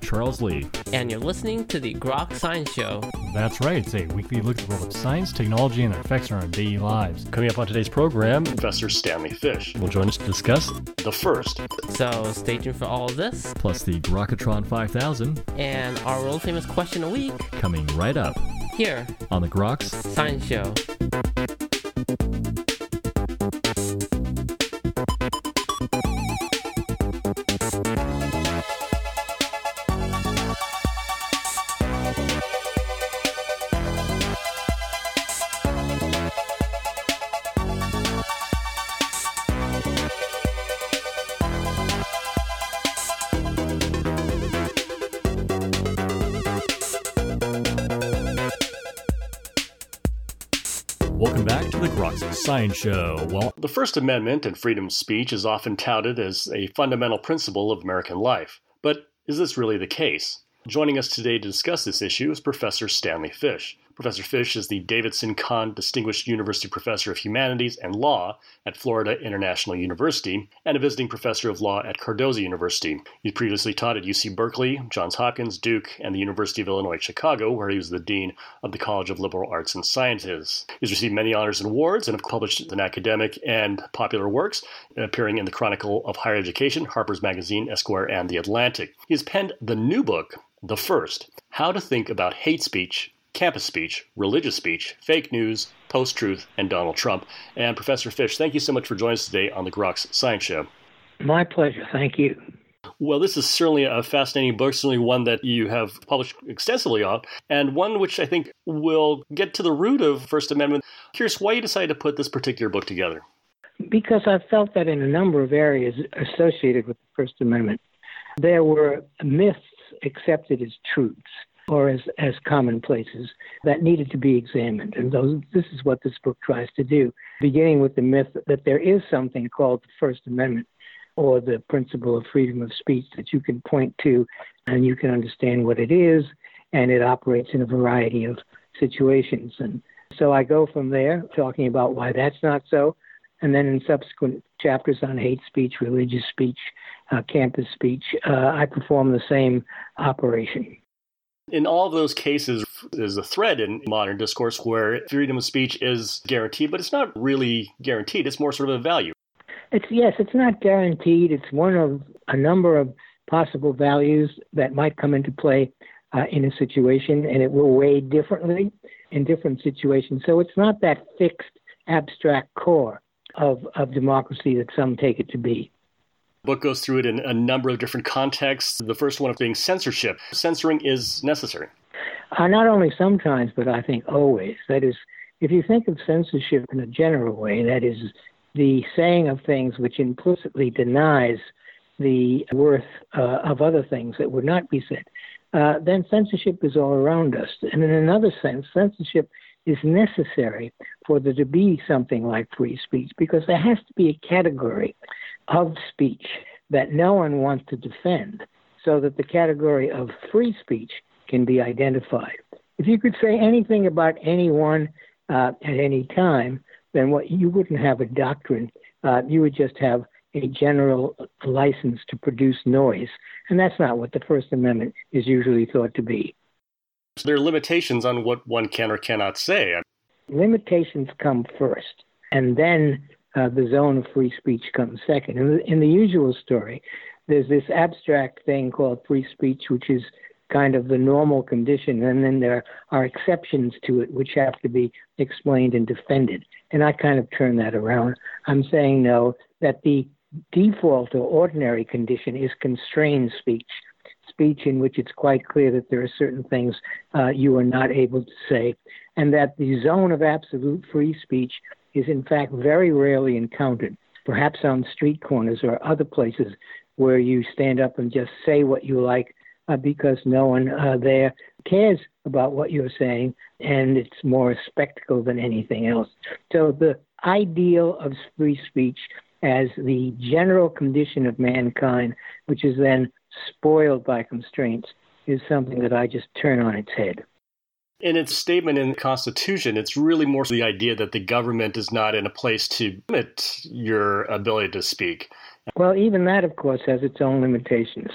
Frank Ling. And I'm Charles Lee. And you're listening to the Grok Science Show. That's right, it's a weekly look at the world of science, technology, and their effects on our daily lives. Coming up on today's program, Professor Stanley Fish will join us to discuss the first. So stay tuned for all of this. Plus the Grokatron 5000. And our world famous question a week. Coming right up. Here. On the Groks Science Show. Science Show. Well, the First Amendment and freedom of speech is often touted as a fundamental principle of American life. But is this really the case? Joining us today to discuss this issue is Professor Stanley Fish. Professor Fish is the Davidson Kahan Distinguished University Professor of Humanities and Law at Florida International University and a visiting professor of law at Cardozo University. He previously taught at UC Berkeley, Johns Hopkins, Duke, and the University of Illinois Chicago, where he was the Dean of the College of Liberal Arts and Sciences. He's received many honors and awards and have published in academic and popular works, appearing in the Chronicle of Higher Education, Harper's Magazine, Esquire, and The Atlantic. He has penned the new book, The First How to Think About Hate Speech campus speech, religious speech, fake news, post truth, and Donald Trump. And Professor Fish, thank you so much for joining us today on the Groks Science Show. My pleasure. Thank you. Well, this is certainly a fascinating book, certainly one that you have published extensively on, and one which I think will get to the root of First Amendment. Curious why you decided to put this particular book together. Because I felt that in a number of areas associated with the First Amendment, there were myths accepted as truths or as, as commonplaces that needed to be examined. And those, this is what this book tries to do, beginning with the myth that there is something called the First Amendment or the principle of freedom of speech that you can point to and you can understand what it is, and it operates in a variety of situations. And so I go from there talking about why that's not so. And then in subsequent chapters on hate speech, religious speech, uh, campus speech, uh, I perform the same operation. In all of those cases, there's a thread in modern discourse where freedom of speech is guaranteed, but it's not really guaranteed. It's more sort of a value. It's yes, it's not guaranteed. It's one of a number of possible values that might come into play uh, in a situation, and it will weigh differently in different situations. So it's not that fixed, abstract core of, of democracy that some take it to be book goes through it in a number of different contexts. The first one of being censorship. Censoring is necessary. Uh, not only sometimes, but I think always. That is, if you think of censorship in a general way, that is the saying of things which implicitly denies the worth uh, of other things that would not be said, uh, then censorship is all around us. And in another sense, censorship is necessary for there to be something like free speech because there has to be a category of speech that no one wants to defend so that the category of free speech can be identified. If you could say anything about anyone uh, at any time, then what you wouldn't have a doctrine. Uh, you would just have a general license to produce noise, and that's not what the First Amendment is usually thought to be. So there are limitations on what one can or cannot say. Limitations come first, and then uh, the zone of free speech comes second. In the, in the usual story, there's this abstract thing called free speech, which is kind of the normal condition, and then there are exceptions to it which have to be explained and defended. And I kind of turn that around. I'm saying no, that the default or ordinary condition is constrained speech, speech in which it's quite clear that there are certain things uh, you are not able to say, and that the zone of absolute free speech is in fact very rarely encountered, perhaps on street corners or other places where you stand up and just say what you like uh, because no one uh, there cares about what you're saying, and it's more a spectacle than anything else. So the ideal of free speech as the general condition of mankind, which is then spoiled by constraints, is something that I just turn on its head. In its statement in the Constitution, it's really more the idea that the government is not in a place to limit your ability to speak. Well, even that, of course, has its own limitations.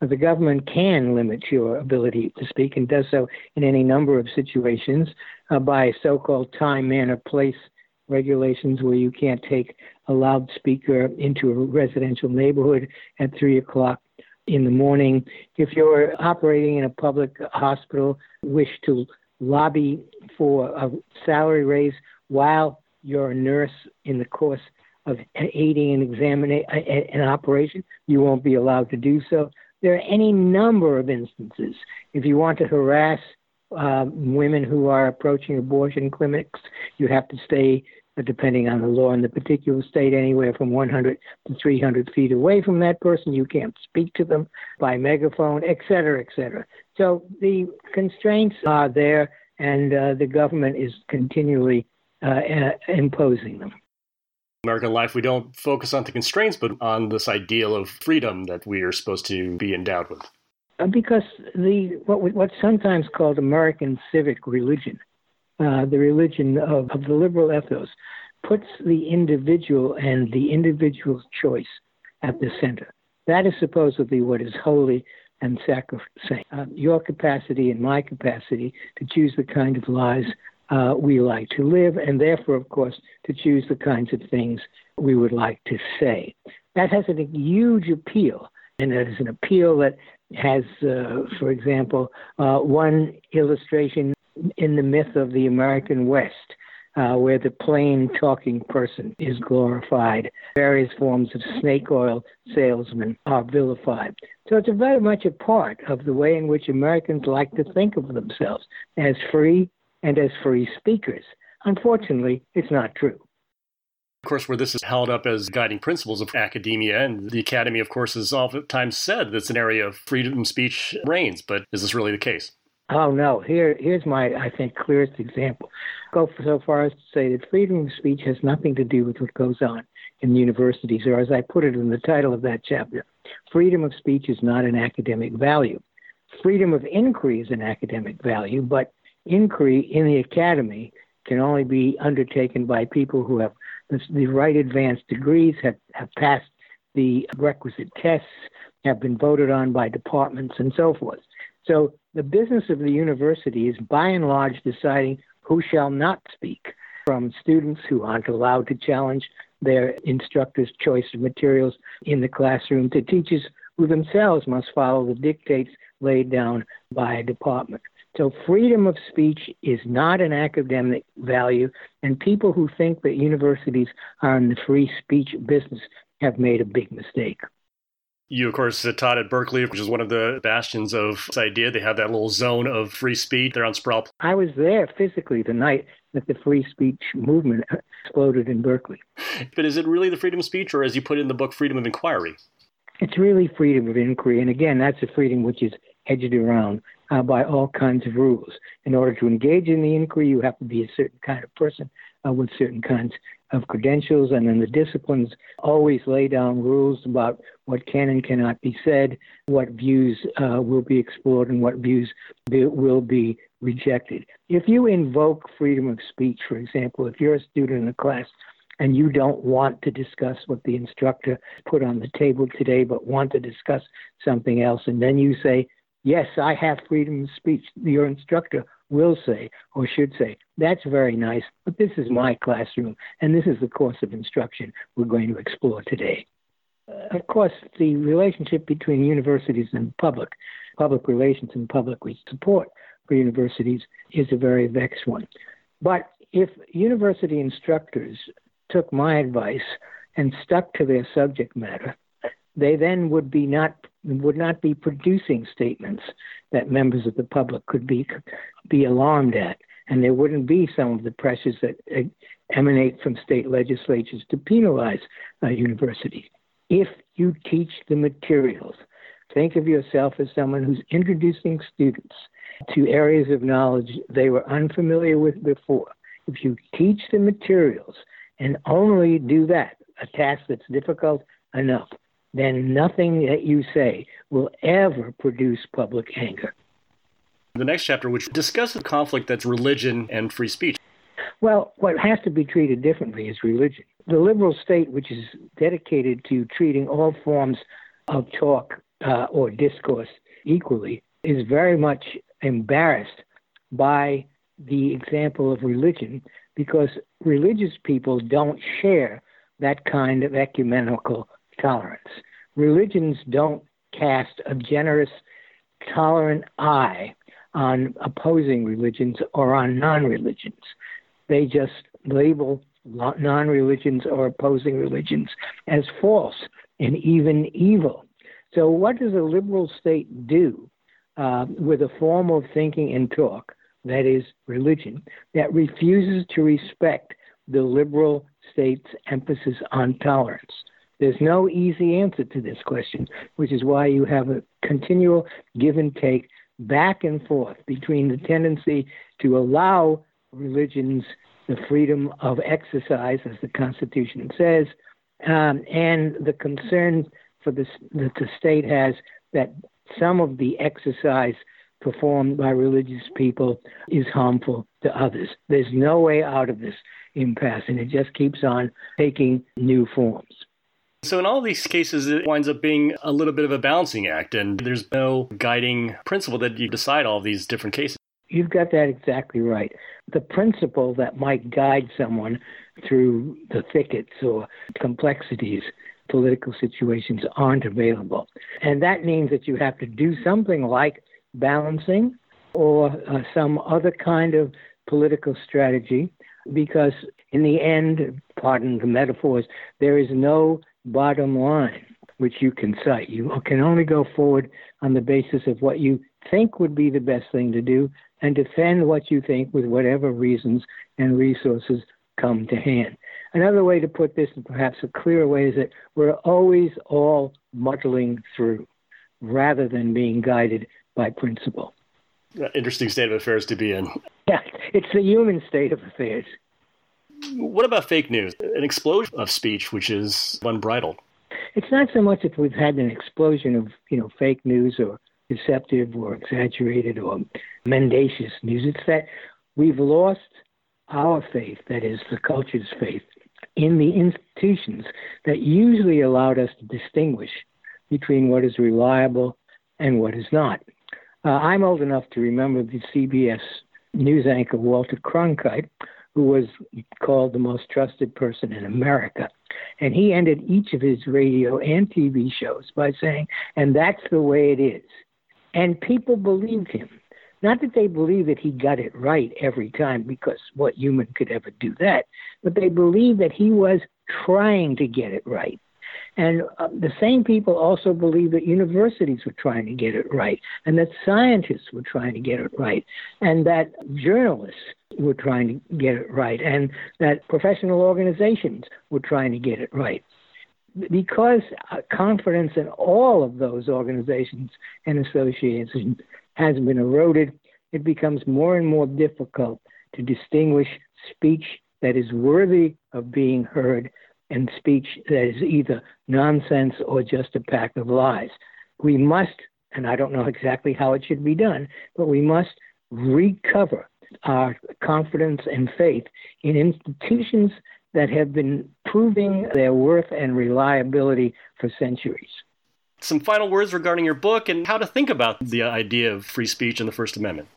The government can limit your ability to speak and does so in any number of situations uh, by so called time, manner, place regulations where you can't take a loudspeaker into a residential neighborhood at 3 o'clock in the morning. If you're operating in a public hospital, wish to lobby for a salary raise while you're a nurse in the course of aiding and examining an operation, you won't be allowed to do so. There are any number of instances. If you want to harass uh, women who are approaching abortion clinics, you have to stay, depending on the law in the particular state, anywhere from 100 to 300 feet away from that person. You can't speak to them by megaphone, et cetera, et cetera. So the constraints are there, and uh, the government is continually uh, uh imposing them. American life, we don't focus on the constraints, but on this ideal of freedom that we are supposed to be endowed with. Uh, because the what what's sometimes called American civic religion, uh, the religion of, of the liberal ethos, puts the individual and the individual's choice at the center. That is supposedly what is holy and sacrosanct. Uh, your capacity and my capacity to choose the kind of lives uh, we like to live, and therefore, of course, to choose the kinds of things we would like to say. That has a huge appeal, and it is an appeal that has, uh, for example, uh, one illustration in the myth of the American West. Uh, where the plain talking person is glorified. Various forms of snake oil salesmen are vilified. So it's very much a part of the way in which Americans like to think of themselves as free and as free speakers. Unfortunately, it's not true. Of course, where this is held up as guiding principles of academia, and the academy, of course, has oftentimes said that it's an area of freedom of speech reigns, but is this really the case? Oh no! Here, here's my, I think, clearest example. Go so far as to say that freedom of speech has nothing to do with what goes on in universities, or as I put it in the title of that chapter, freedom of speech is not an academic value. Freedom of inquiry is an academic value, but inquiry in the academy can only be undertaken by people who have the, right advanced degrees, have, have passed the requisite tests, have been voted on by departments, and so forth. So the business of the university is by and large deciding who shall not speak, from students who aren't allowed to challenge their instructor's choice of materials in the classroom to teachers who themselves must follow the dictates laid down by a department. So freedom of speech is not an academic value, and people who think that universities are in the free speech business have made a big mistake. You, of course, taught at Berkeley, which is one of the bastions of this idea. They have that little zone of free speech there on Sproul. I was there physically the night that the free speech movement exploded in Berkeley. But is it really the freedom of speech, or as you put in the book, freedom of inquiry? It's really freedom of inquiry. And again, that's a freedom which is hedged around uh, by all kinds of rules. In order to engage in the inquiry, you have to be a certain kind of person uh, with certain kinds of credentials, and then the disciplines always lay down rules about what can and cannot be said, what views uh, will be explored, and what views be, will be rejected. If you invoke freedom of speech, for example, if you're a student in a class and you don't want to discuss what the instructor put on the table today, but want to discuss something else, and then you say, Yes, I have freedom of speech. Your instructor will say or should say, That's very nice, but this is my classroom, and this is the course of instruction we're going to explore today. Uh, of course, the relationship between universities and public, public relations and public support for universities is a very vexed one. But if university instructors took my advice and stuck to their subject matter, they then would be not would not be producing statements that members of the public could be be alarmed at, and there wouldn't be some of the pressures that emanate from state legislatures to penalize uh, universities. If you teach the materials, think of yourself as someone who's introducing students to areas of knowledge they were unfamiliar with before. If you teach the materials and only do that, a task that's difficult enough, then nothing that you say will ever produce public anger. The next chapter, which discusses the conflict that's religion and free speech. Well, what has to be treated differently is religion. The liberal state, which is dedicated to treating all forms of talk uh, or discourse equally, is very much embarrassed by the example of religion because religious people don't share that kind of ecumenical tolerance. Religions don't cast a generous, tolerant eye on opposing religions or on non religions. They just label non religions or opposing religions as false and even evil. So, what does a liberal state do uh, with a form of thinking and talk, that is, religion, that refuses to respect the liberal state's emphasis on tolerance? There's no easy answer to this question, which is why you have a continual give and take back and forth between the tendency to allow religions the freedom of exercise, as the Constitution says, um, and the concern for the, that the state has that some of the exercise performed by religious people is harmful to others. There's no way out of this impasse, and it just keeps on taking new forms. So, in all these cases, it winds up being a little bit of a balancing act, and there's no guiding principle that you decide all these different cases. You've got that exactly right. The principle that might guide someone through the thickets or complexities, political situations aren't available. And that means that you have to do something like balancing or uh, some other kind of political strategy because in the end, pardon the metaphors, there is no bottom line which you can cite. You can only go forward on the basis of what you think would be the best thing to do and defend what you think with whatever reasons and resources come to hand. Another way to put this, and perhaps a clearer way, is that we're always all muddling through rather than being guided by principle. Interesting state of affairs to be in. Yeah, it's the human state of affairs. What about fake news? An explosion of speech which is unbridled. It's not so much that we've had an explosion of, you know, fake news or deceptive or exaggerated or mendacious news. It's that we've lost our faith, that is, the culture's faith, in the institutions that usually allowed us to distinguish between what is reliable and what is not. Uh, I'm old enough to remember the CBS news anchor Walter Cronkite, who was called the most trusted person in America. And he ended each of his radio and TV shows by saying, and that's the way it is. And people believed him. Not that they believe that he got it right every time, because what human could ever do that, but they believe that he was trying to get it right. And uh, the same people also believe that universities were trying to get it right, and that scientists were trying to get it right, and that journalists were trying to get it right, and that professional organizations were trying to get it right. Because confidence in all of those organizations and associations has been eroded, it becomes more and more difficult to distinguish speech that is worthy of being heard and speech that is either nonsense or just a pack of lies. We must, and I don't know exactly how it should be done, but we must recover our confidence and faith in institutions that have been proving their worth and reliability for centuries. Some final words regarding your book and how to think about the idea of free speech and the First Amendment.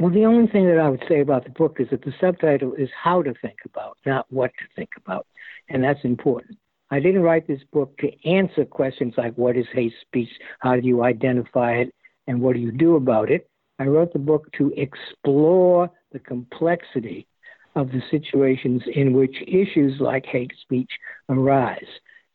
Well, the only thing that I would say about the book is that the subtitle is How to Think About, not What to Think About and that's important. I didn't write this book to answer questions like what is hate speech, how do you identify it, and what do you do about it. I wrote the book to explore the complexity of the situations in which issues like hate speech arise.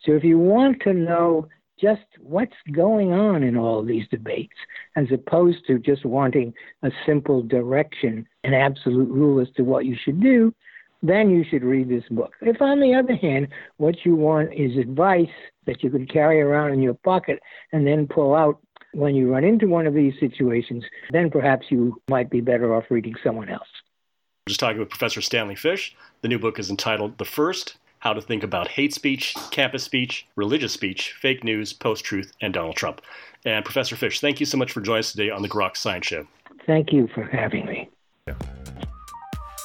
So if you want to know just what's going on in all these debates, as opposed to just wanting a simple direction, an absolute rule as to what you should do, then you should read this book. If, on the other hand, what you want is advice that you can carry around in your pocket and then pull out when you run into one of these situations, then perhaps you might be better off reading someone else. We're just talking with Professor Stanley Fish. The new book is entitled The First How to Think About Hate Speech, Campus Speech, Religious Speech, Fake News, Post Truth, and Donald Trump. And Professor Fish, thank you so much for joining us today on the Grok Science Show. Thank you for having me.